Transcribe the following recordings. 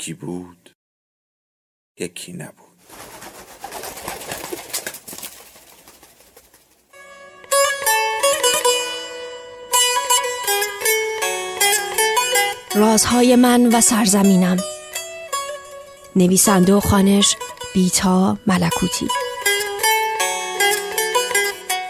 یکی بود یکی نبود. رازهای من و سرزمینم. نویسنده و خانش بیتا ملکوتی.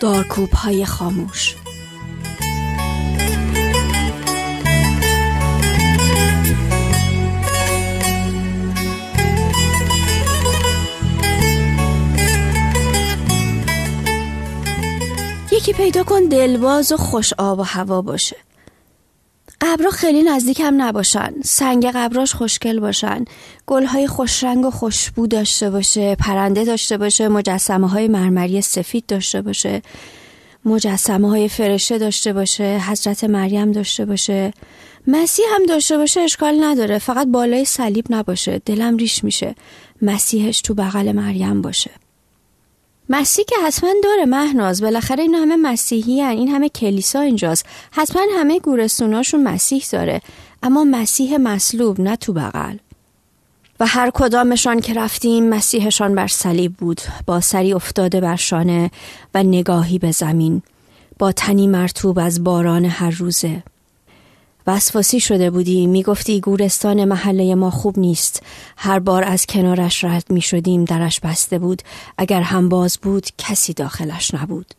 دارکوب های خاموش. یکی پیدا کن دلواز و خوش آب و هوا باشه. قبرا خیلی نزدیک هم نباشن. سنگ قبراش خوشگل باشن. گلهای خوش رنگ و خوشبو داشته باشه پرنده داشته باشه مجسمه های مرمری سفید داشته باشه مجسمه های فرشه داشته باشه حضرت مریم داشته باشه. مسیح هم داشته باشه اشکال نداره. فقط بالای صلیب نباشه. دلم ریش میشه. مسیحش تو بغل مریم باشه. مسیح که حتما داره مهناز بالاخره این همه مسیحی هن. این همه کلیسا اینجاست. حتما همه گورستوناشون مسیح داره. اما مسیح مصلوب نه تو بغل. و هر کدامشان که رفتیم مسیحشان بر صلیب بود. با سری افتاده بر شانه و نگاهی به زمین. با تنی مرتوب از باران هر روزه. وسواسی شده بودی. می‌گفتی گورستان محله ما خوب نیست. هر بار از کنارش رد می شدیم درش بسته بود. اگر هم باز بود کسی داخلش نبود.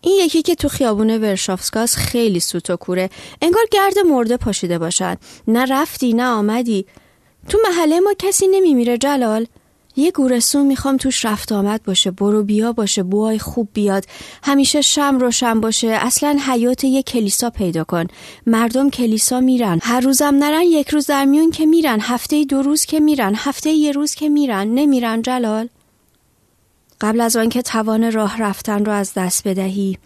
این یکی که تو خیابون ورشافسکاس خیلی سوت و کوره. انگار گرد مرده پاشیده باشد. نه رفتی نه آمدی. تو محله ما کسی نمیمیره جلال. یه گورستون می‌خوام توش رفت آمد باشه برو بیا باشه بوهای خوب بیاد. همیشه شم روشن باشه اصلا حیات یه کلیسا پیدا کن. مردم کلیسا میرن. هر روزم نرن یک روز در میون که میرن. هفته دو روز که میرن. هفته یه روز که میرن. نمیرن جلال. قبل از آنکه توان راه رفتن رو از دست بدهی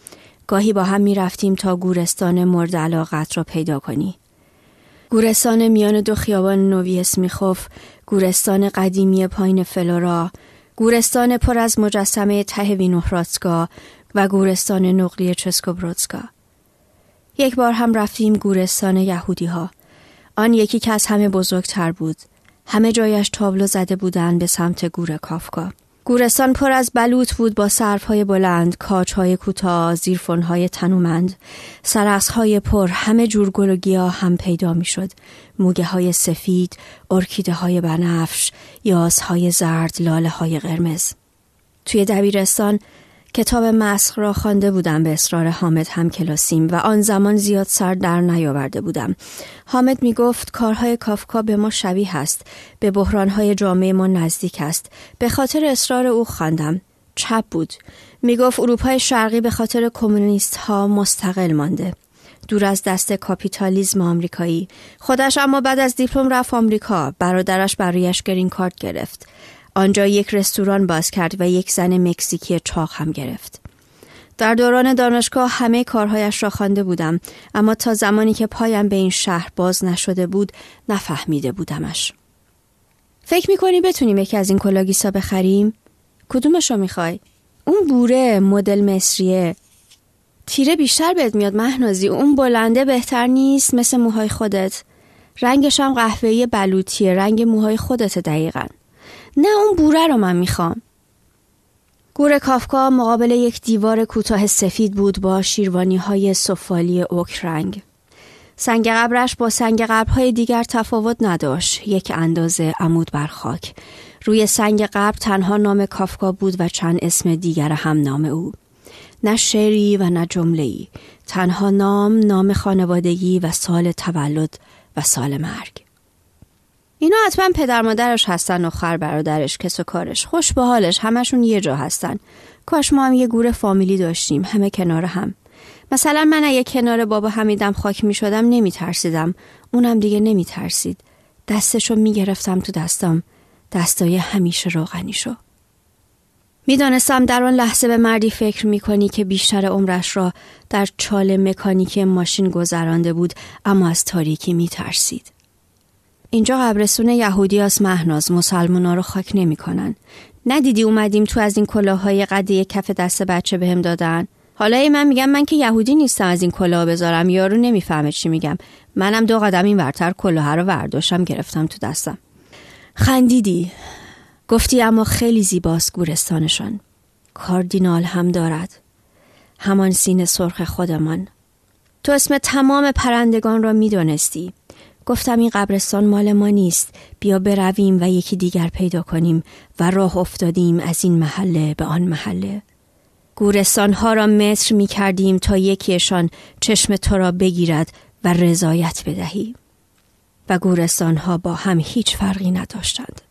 گاهی با هم می‌رفتیم تا گورستان مورد علاقت را پیدا کنی. گورستان میان دو خیابان نوی اسمیخوف گورستان قدیمی پایین فلورا گورستان پر از مجسمه ته وینوهراتسکا و گورستان نقلی چسکوبروتسکا. یک بار هم رفتیم گورستان یهودی ها آن یکی که از همه بزرگتر بود. همه جایش تابلو زده بودند به سمت گور کافکا. گورستان پر از بلوط بود با های بلند، های کوتاه، های تنومند، های پر، همه جور گل و گیاه هم پیدا می‌شد. موگه های سفید، ارکیده های بنفش، های زرد، لاله های قرمز. توی دبیرستان کتاب مسخ را خوانده بودم به اصرار حامد هم کلاسیم و آن زمان زیاد سر در نیاورده بودم. حامد می گفت کارهای کافکا به ما شبیه است، به بحرانهای جامعه ما نزدیک است. به خاطر اصرار او خواندم. چپ بود. می گفت اروپای شرقی به خاطر کمونیست ها مستقل مانده. دور از دست کاپیتالیزم آمریکایی خودش اما بعد از دیپلم رفت آمریکا برادرش برایش گرین کارت گرفت آنجا یک رستوران باز کرد و یک زن مکزیکی چاق هم گرفت. در دوران دانشگاه همه کارهایش را خوانده بودم اما تا زمانی که پایم به این شهر باز نشده بود نفهمیده بودمش. فکر می‌کنی بتونیم یکی از این کلاگیسا بخریم؟ کدومش رو می‌خوای؟ اون بوره مدل مصریه تیره بیشتر بهت میاد مهنازی اون بلنده بهتر نیست مثل موهای خودت رنگش هم قهوه‌ای بلوطیه رنگ موهای خودت دقیقا نه اون بوره رو من می‌خوام گور کافکا مقابل یک دیوار کوتاه سفید بود با شیروانی های سفالی اوک رنگ. سنگ قبرش با سنگ قبرهای دیگر تفاوت نداشت. یک اندازه عمود بر خاک. روی سنگ قبر تنها نام کافکا بود و چند اسم دیگر هم نام او. نه شعری و نه جمله. تنها نام، نام خانوادگی و سال تولد و سال مرگ. اینا حتما پدر مادرش هستن و خر برادرش کس و کارش. خوش به حالش همشون یه جا هستن. کاش ما هم یه گور فامیلی داشتیم همه کنار هم. مثلا من اگه کنار بابا حمیدم خاک می شدم نمی ترسیدم اونم دیگه نمی ترسید دستشو می گرفتم تو دستم دستای همیشه روغنیشو. می‌دانستم در آن لحظه به مردی فکر می کنی که بیشتر عمرش را در چال مکانیکی ماشین گذرانده بود اما از تاریکی می ترسید. اینجا قبرستون یهودی از مهناز مسلمونا رو خاک نمی کنن. ندیدی اومدیم تو از این کلاهای قدی کف دست بچه بهم دادن؟ حالا ای من میگم من که یهودی نیستم از این کلاه بذارم. یارو نمی‌فهمه چی میگم. منم دو قدم این ورتر کلاه رو ورداشتم گرفتم تو دستم. خندیدی. گفتی اما خیلی زیباست گورستانشان. کاردینال هم دارد. همان سین سرخ خودمان. تو اسم تمام پرندگان را می‌دانستی. گفتم این قبرستان مال ما نیست. بیا برویم و یکی دیگر پیدا کنیم و راه افتادیم از این محله به آن محله. گورستان ها را مصر می کردیم تا یکیشان چشم تو را بگیرد و رضایت بدهی و گورستان ها با هم هیچ فرقی نداشتند.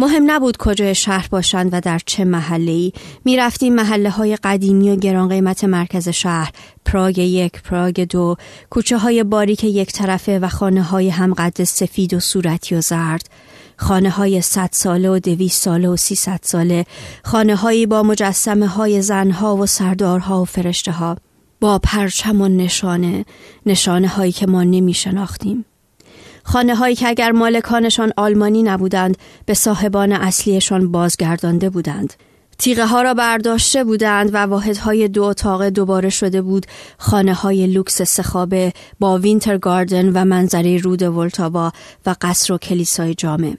مهم نبود کجای شهر باشند و در چه محله ای می رفتیم محله های قدیمی و گران قیمت مرکز شهر. پراگ یک پراگ دو کوچه های باریک یک طرفه و خانه های هم قد سفید و صورتی و زرد. خانه های صد ساله و دویست ساله و سیصد ساله. خانه هایی با مجسمه های زنها و سردارها و فرشته ها با پرچم و نشانه. نشانه هایی که ما نمی شناختیم خانه هایی که اگر مالکانشان آلمانی نبودند به صاحبان اصلیشان بازگردانده بودند. تیغه ها را برداشته بودند و واحدهای دو اتاقه دوباره شده بود خانه های لوکس سه‌خوابه با winter garden و منظره رود ولتابا و قصر و کلیسای جامع.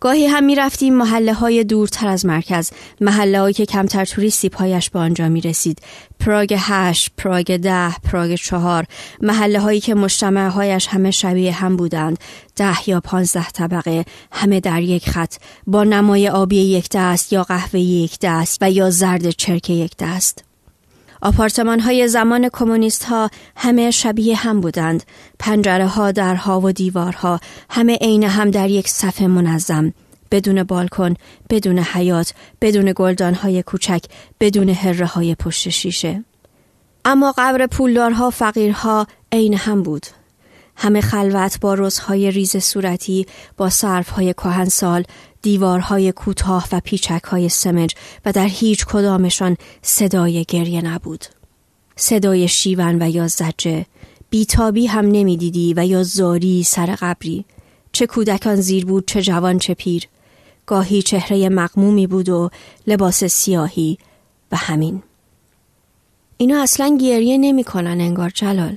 گاهی هم می رفتیم محله های دورتر از مرکز محله هایی که کمتر توریستی پایش به آنجا می رسید پراگ هشت، پراگ ده، پراگ چهار محله هایی که مجتمع هایش همه شبیه هم بودند. ده یا پانزده طبقه همه در یک خط. با نمای آبی یک دست یا قهوه یک دست و یا زرد چرک یک دست. آپارتمان های زمان کمونیست ها همه شبیه هم بودند. پنجره ها، درها و دیوارها همه عین هم در یک صفحه منظم. بدون بالکن، بدون حیات، بدون گلدان های کوچک، بدون هره های پشت شیشه. اما قبر پولدارها فقیرها عین هم بود. همه خلوت با روزهای ریز صورتی با صرفهای کهنسال دیوارهای کوتاه و پیچکهای سمج و در هیچ کدامشان صدای گریه نبود. صدای شیون و یا زجه بیتابی هم نمی‌دیدی و یا زاری سر قبری. چه کودکان زیر بود چه جوان چه پیر. گاهی چهره مقمومی بود و لباس سیاهی و همین. اینا اصلا گریه نمی‌کنن انگار جلال.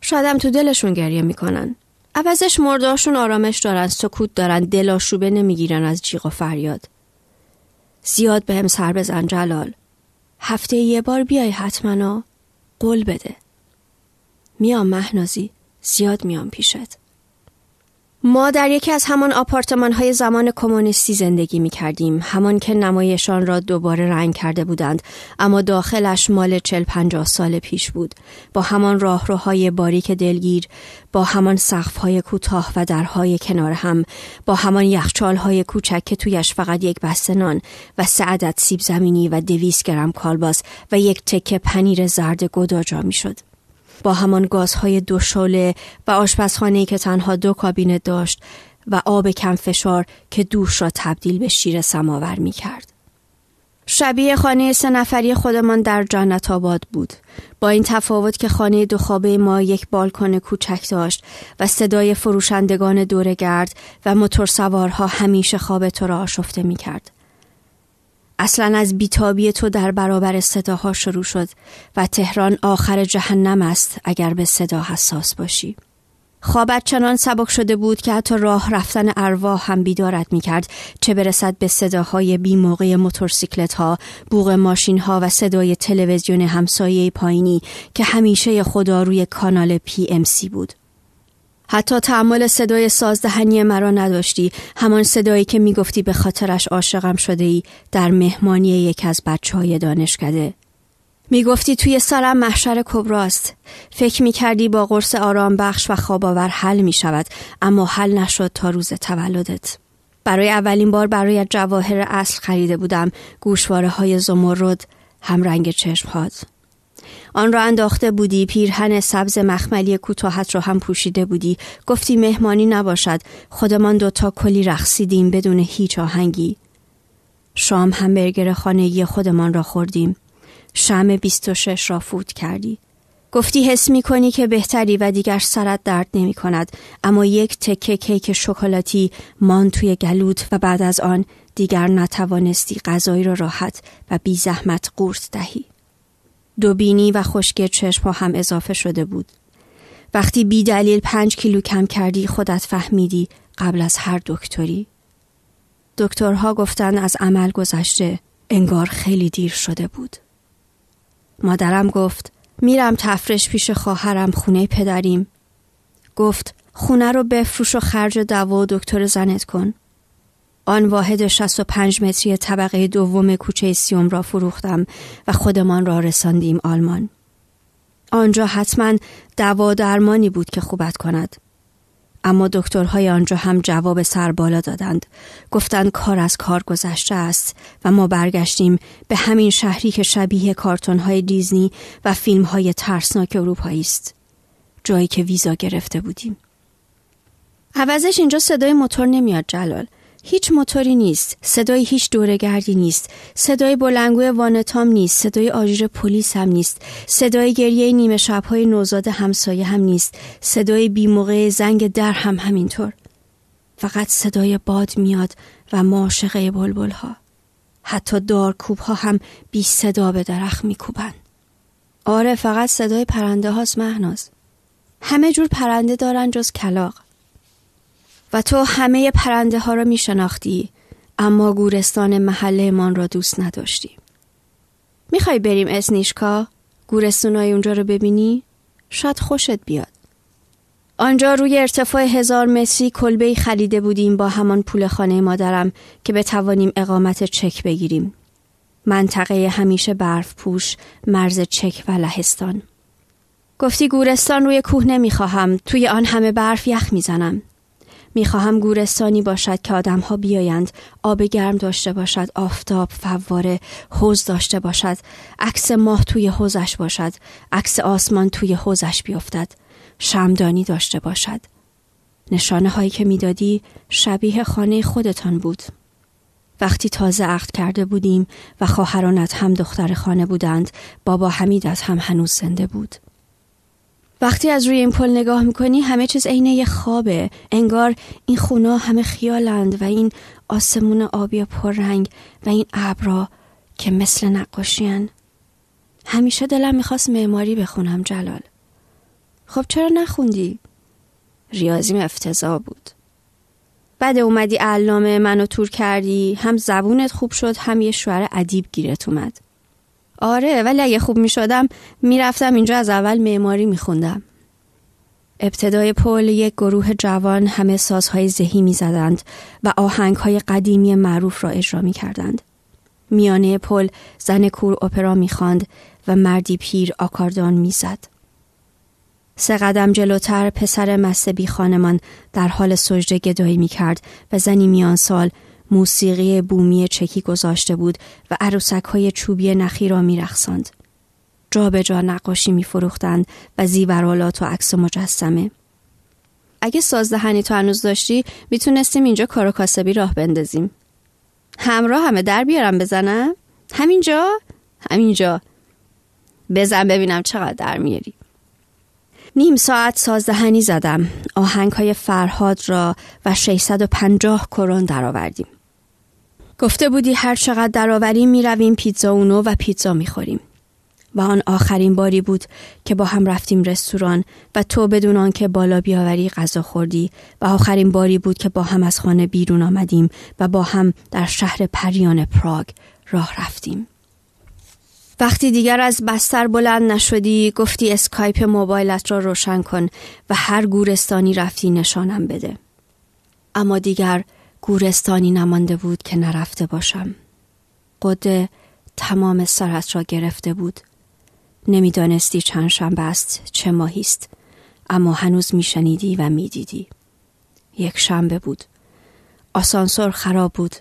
شادم تو دلشون گریه می‌کنن. عوضش مرداشون آرامش دارن سکوت دارن دلاشوبه نمی‌گیرن از جیغ و فریاد. زیاد بهم سر بزن جلال. هفته یه بار بیای حتما قول بده. میام مهنازی زیاد میام پیشت. ما در یکی از همان آپارتمان های زمان کمونیستی زندگی می کردیم همان که نمایشان را دوباره رنگ کرده بودند اما داخلش مال چل پنجاه سال پیش بود با همان راهروهای باریک دلگیر با همان های کوتاه و درهای کنار هم با همان یخچالهای کوچک که تویش فقط یک بسته نان و سه سیب زمینی و دویست گرم کالباس و یک تکه پنیر زرد گدا جا می شد. با همان گازهای دو شله و آشپزخانه که تنها دو کابینه داشت و آب کم فشار که دوش را تبدیل به شیر سماور می کرد. شبیه خانه سه نفری خودمان در جنت آباد بود با این تفاوت که خانه دو خوابه ما یک بالکن کوچک داشت و صدای فروشندگان دورگرد و موتور سوارها همیشه خواب تو را آشفته می کرد. اصلا از بیتابی تو در برابر صداها شروع شد و تهران آخر جهنم است اگر به صدا حساس باشی. خوابت چنان سبک شده بود که حتی راه رفتن ارواح هم بیدارت می کرد چه برسد به صداهای بی موقع موتورسیکلت ها، بوغ ماشین ها و صدای تلویزیون همسایه پایینی که همیشه خدا روی کانال پی ام سی بود. حتی تعمل صدای سازدهنی مرا نداشتی. همان صدایی که می‌گفتی به خاطرش عاشقم شده ای در مهمانی یک از بچه های دانشکده. می‌گفتی توی سرم محشر کبراست. فکر می‌کردی با قرص آرام بخش و خواباور حل می‌شود اما حل نشد تا روز تولدت. برای اولین بار برای جواهر اصل خریده بودم. گوشواره های زمرد هم رنگ چشمهات. آن را انداخته بودی پیرهن سبز مخملی کوتاهت را هم پوشیده بودی. گفتی مهمانی نباشد. خودمان دوتا کلی رقصیدیم بدون هیچ آهنگی. شام همبرگر خانگی خودمان را خوردیم. شم 26 را فوت کردی. گفتی حس می کنی که بهتری و دیگر سرت درد نمی کند اما یک تکه کیک شکلاتی مان توی گلوت و بعد از آن دیگر نتوانستی غذایی را راحت و بی زحمت قورت دهی. دو بینی و خشکی چشم هم اضافه شده بود. وقتی بی دلیل پنج کیلو کم کردی خودت فهمیدی قبل از هر دکتری. دکترها گفتن از عمل گذشته انگار خیلی دیر شده بود. مادرم گفت میرم تفرش پیش خواهرم خونه پدریم. گفت خونه رو بفروش و خرج دوا و دکتر زنت کن. آن واحد 65 متری طبقه دوم کوچه سیوم را فروختم و خودمان را رساندیم آلمان. آنجا حتما دوا درمانی بود که خوبت کند. اما دکترهای آنجا هم جواب سر بالا دادند. گفتند کار از کار گذشته است و ما برگشتیم به همین شهری که شبیه کارتونهای دیزنی و فیلمهای ترسناک اروپایی است. جایی که ویزا گرفته بودیم. عوضش اینجا صدای موتور نمیاد جلال. هیچ موتوری نیست صدای هیچ دورگردی نیست صدای بلنگوی وانتام نیست صدای آژیر پلیس هم نیست صدای گریه نیمه شبهای نوزاد همسایه هم نیست صدای بیموقع زنگ در هم همینطور. فقط صدای باد میاد و معاشقه بلبل ها حتی دارکوب ها هم بی صدا به درخت میکوبن آره فقط صدای پرنده هاست مهناز. همه جور پرنده دارن جز کلاق و تو همه پرنده ها را می شناختی اما گورستان محله من را دوست نداشتی. می‌خوای بریم اسنیشکا؟ گورستانای اونجا رو ببینی؟ شاید خوشت بیاد. آنجا روی ارتفاع هزار متری کلبه خریده بودیم با همان پول خانه مادرم که بتوانیم اقامت چک بگیریم. منطقه همیشه برف پوش مرز چک و لهستان. گفتی گورستان روی کوه نمی‌خواهم توی آن همه برف یخ می‌زنم. می‌خواهم گورستانی باشد که آدمها بیایند آب گرم داشته باشد آفتاب فواره حوز داشته باشد عکس ماه توی حوزش باشد عکس آسمان توی حوزش بیفتد شمدانی داشته باشد. نشانه هایی که می‌دادی شبیه خانه خودتان بود. وقتی تازه عقد کرده بودیم و خواهرانت هم دختر خانه بودند بابا حمیدت هم هنوز زنده بود. وقتی از روی این پل نگاه می‌کنی همه چیز عین یه خوابه. انگار این خونا همه خیالند و این آسمون آبی پررنگ و این ابرا که مثل نقاشیان همیشه دلم می‌خواست معماری بخونم جلال. خب چرا نخوندی؟ ریاضیم افتضاح بود. بعد اومدی علامه منو تور کردی هم زبونت خوب شد هم یه شوهر ادیب گیرت اومد. آره ولی اگه خوب می شدم می‌رفتم اینجا از اول معماری می خوندم. ابتدای پل یک گروه جوان همه سازهای زهی می زدند و آهنگهای قدیمی معروف را اجرا می کردند. میانه پل زن کور اپرا می خاند و مردی پیر آکاردان می زد. سه قدم جلوتر پسر مستبی خانمان در حال سجده گدایی می کرد و زنی میان سال موسیقی بومی چکی گذاشته بود و عروسک های چوبی نخی را می رخصاند. جا به جا نقاشی می فروختند و زیورالات و عکس مجسمه. اگه سازدهنی تو هنوز داشتی می‌تونستیم اینجا کار کاسبی راه بندازیم. همراه همه در بیارم بزنم؟ همینجا؟ همینجا. بزن ببینم چقدر در میاری. نیم ساعت سازدهنی زدم. آهنگ های فرهاد را و 650 کرون درآوردیم. گفته بودی هر چقدر درآوریم می رویم پیتزا اونو و پیتزا می خوریم. و آن آخرین باری بود که با هم رفتیم رستوران و تو بدون آنکه بالا بیاوری غذا خوردی و آخرین باری بود که با هم از خانه بیرون آمدیم و با هم در شهر پریان پراگ راه رفتیم. وقتی دیگر از بستر بلند نشدی گفتی اسکایپ موبایلت را روشن کن و هر گورستانی رفتی نشانم بده. اما دیگر گورستانی نمانده بود که نرفته باشم. قده تمام سرت را گرفته بود. نمی‌دانستی چند شنبه است چه ماهی است اما هنوز میشنیدی و می‌دیدی. یک شنبه بود. آسانسور خراب بود.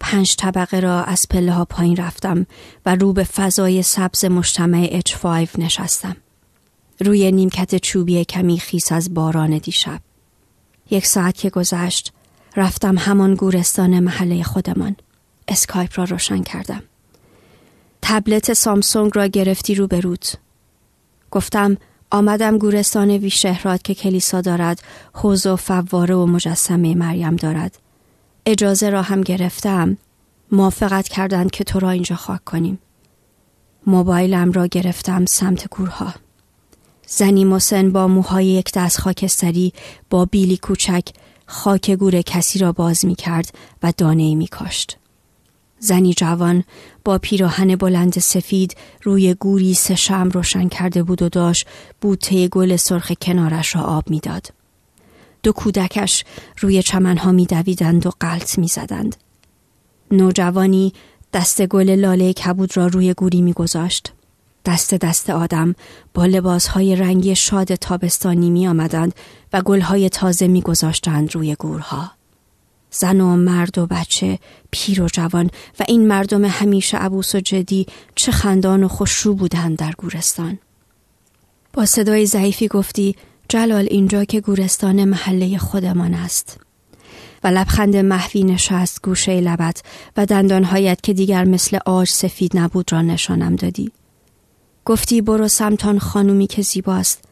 پنج طبقه را از پله ها پایین رفتم و رو به فضای سبز مجتمع H5 نشستم. روی نیمکت چوبی کمی خیس از باران دیشب. یک ساعت که گذشت رفتم همان گورستان محله خودمان. اسکایپ را روشن کردم. تبلت سامسونگ را گرفتی رو به روت. گفتم آمدم گورستان ویشهرات که کلیسا دارد حوز و فواره و مجسمه مریم دارد اجازه را هم گرفتم موافقت کردند که تو را اینجا خاک کنیم موبایلم را گرفتم سمت گورها زنی مسن با موهای یک دست خاکستری با بیلی کوچک خاک گور کسی را باز می کرد و دانه می کاشت. زنی جوان با پیراهن بلند سفید روی گوری سه شم روشن کرده بود و داشت بوته گل سرخ کنارش را آب می‌داد. دو کودکش روی چمنها میدویدند و قلط می‌زدند. نوجوانی دست گل لاله کبود را روی گوری میگذاشت. دست دست آدم با لباسهای رنگی شاد تابستانی می آمدند و گلهای تازه می گذاشتند روی گورها. زن و مرد و بچه پیر و جوان و این مردم همیشه عبوس و جدی چه خندان و خوشرو بودند در گورستان. با صدای ضعیفی گفتی جلال اینجا که گورستان محله خودمان است. و لبخند محوی نشست گوشه لبت و دندانهایت که دیگر مثل آج سفید نبود را نشانم دادی. گفتی برو سمتان خانومی که زیباست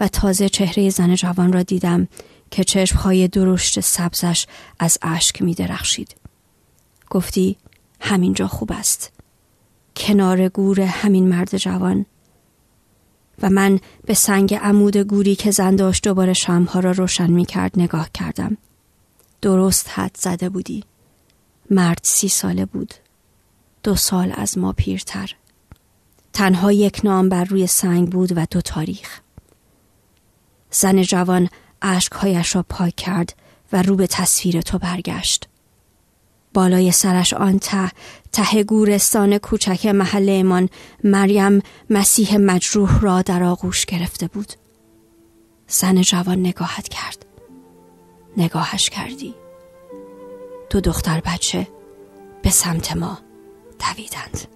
و تازه چهره زن جوان را دیدم که چشمهای درشت سبزش از اشک می درخشید. گفتی همینجا خوب است. کنار گور همین مرد جوان و من به سنگ عمود گوری که زن داشت دوباره شمها را روشن می کرد نگاه کردم. درست حد زده بودی. مرد سی ساله بود. دو سال از ما پیرتر. تنها یک نام بر روی سنگ بود و دو تاریخ. زن جوان اشکهایش را پاک کرد و رو به تصویر تو برگشت. بالای سرش آن ته ته گورستان کوچک محله مریم مسیح مجروح را در آغوش گرفته بود. زن جوان نگاهت کرد. نگاهش کردی. دو دختر بچه به سمت ما دویدند.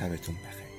شبتون بخیر.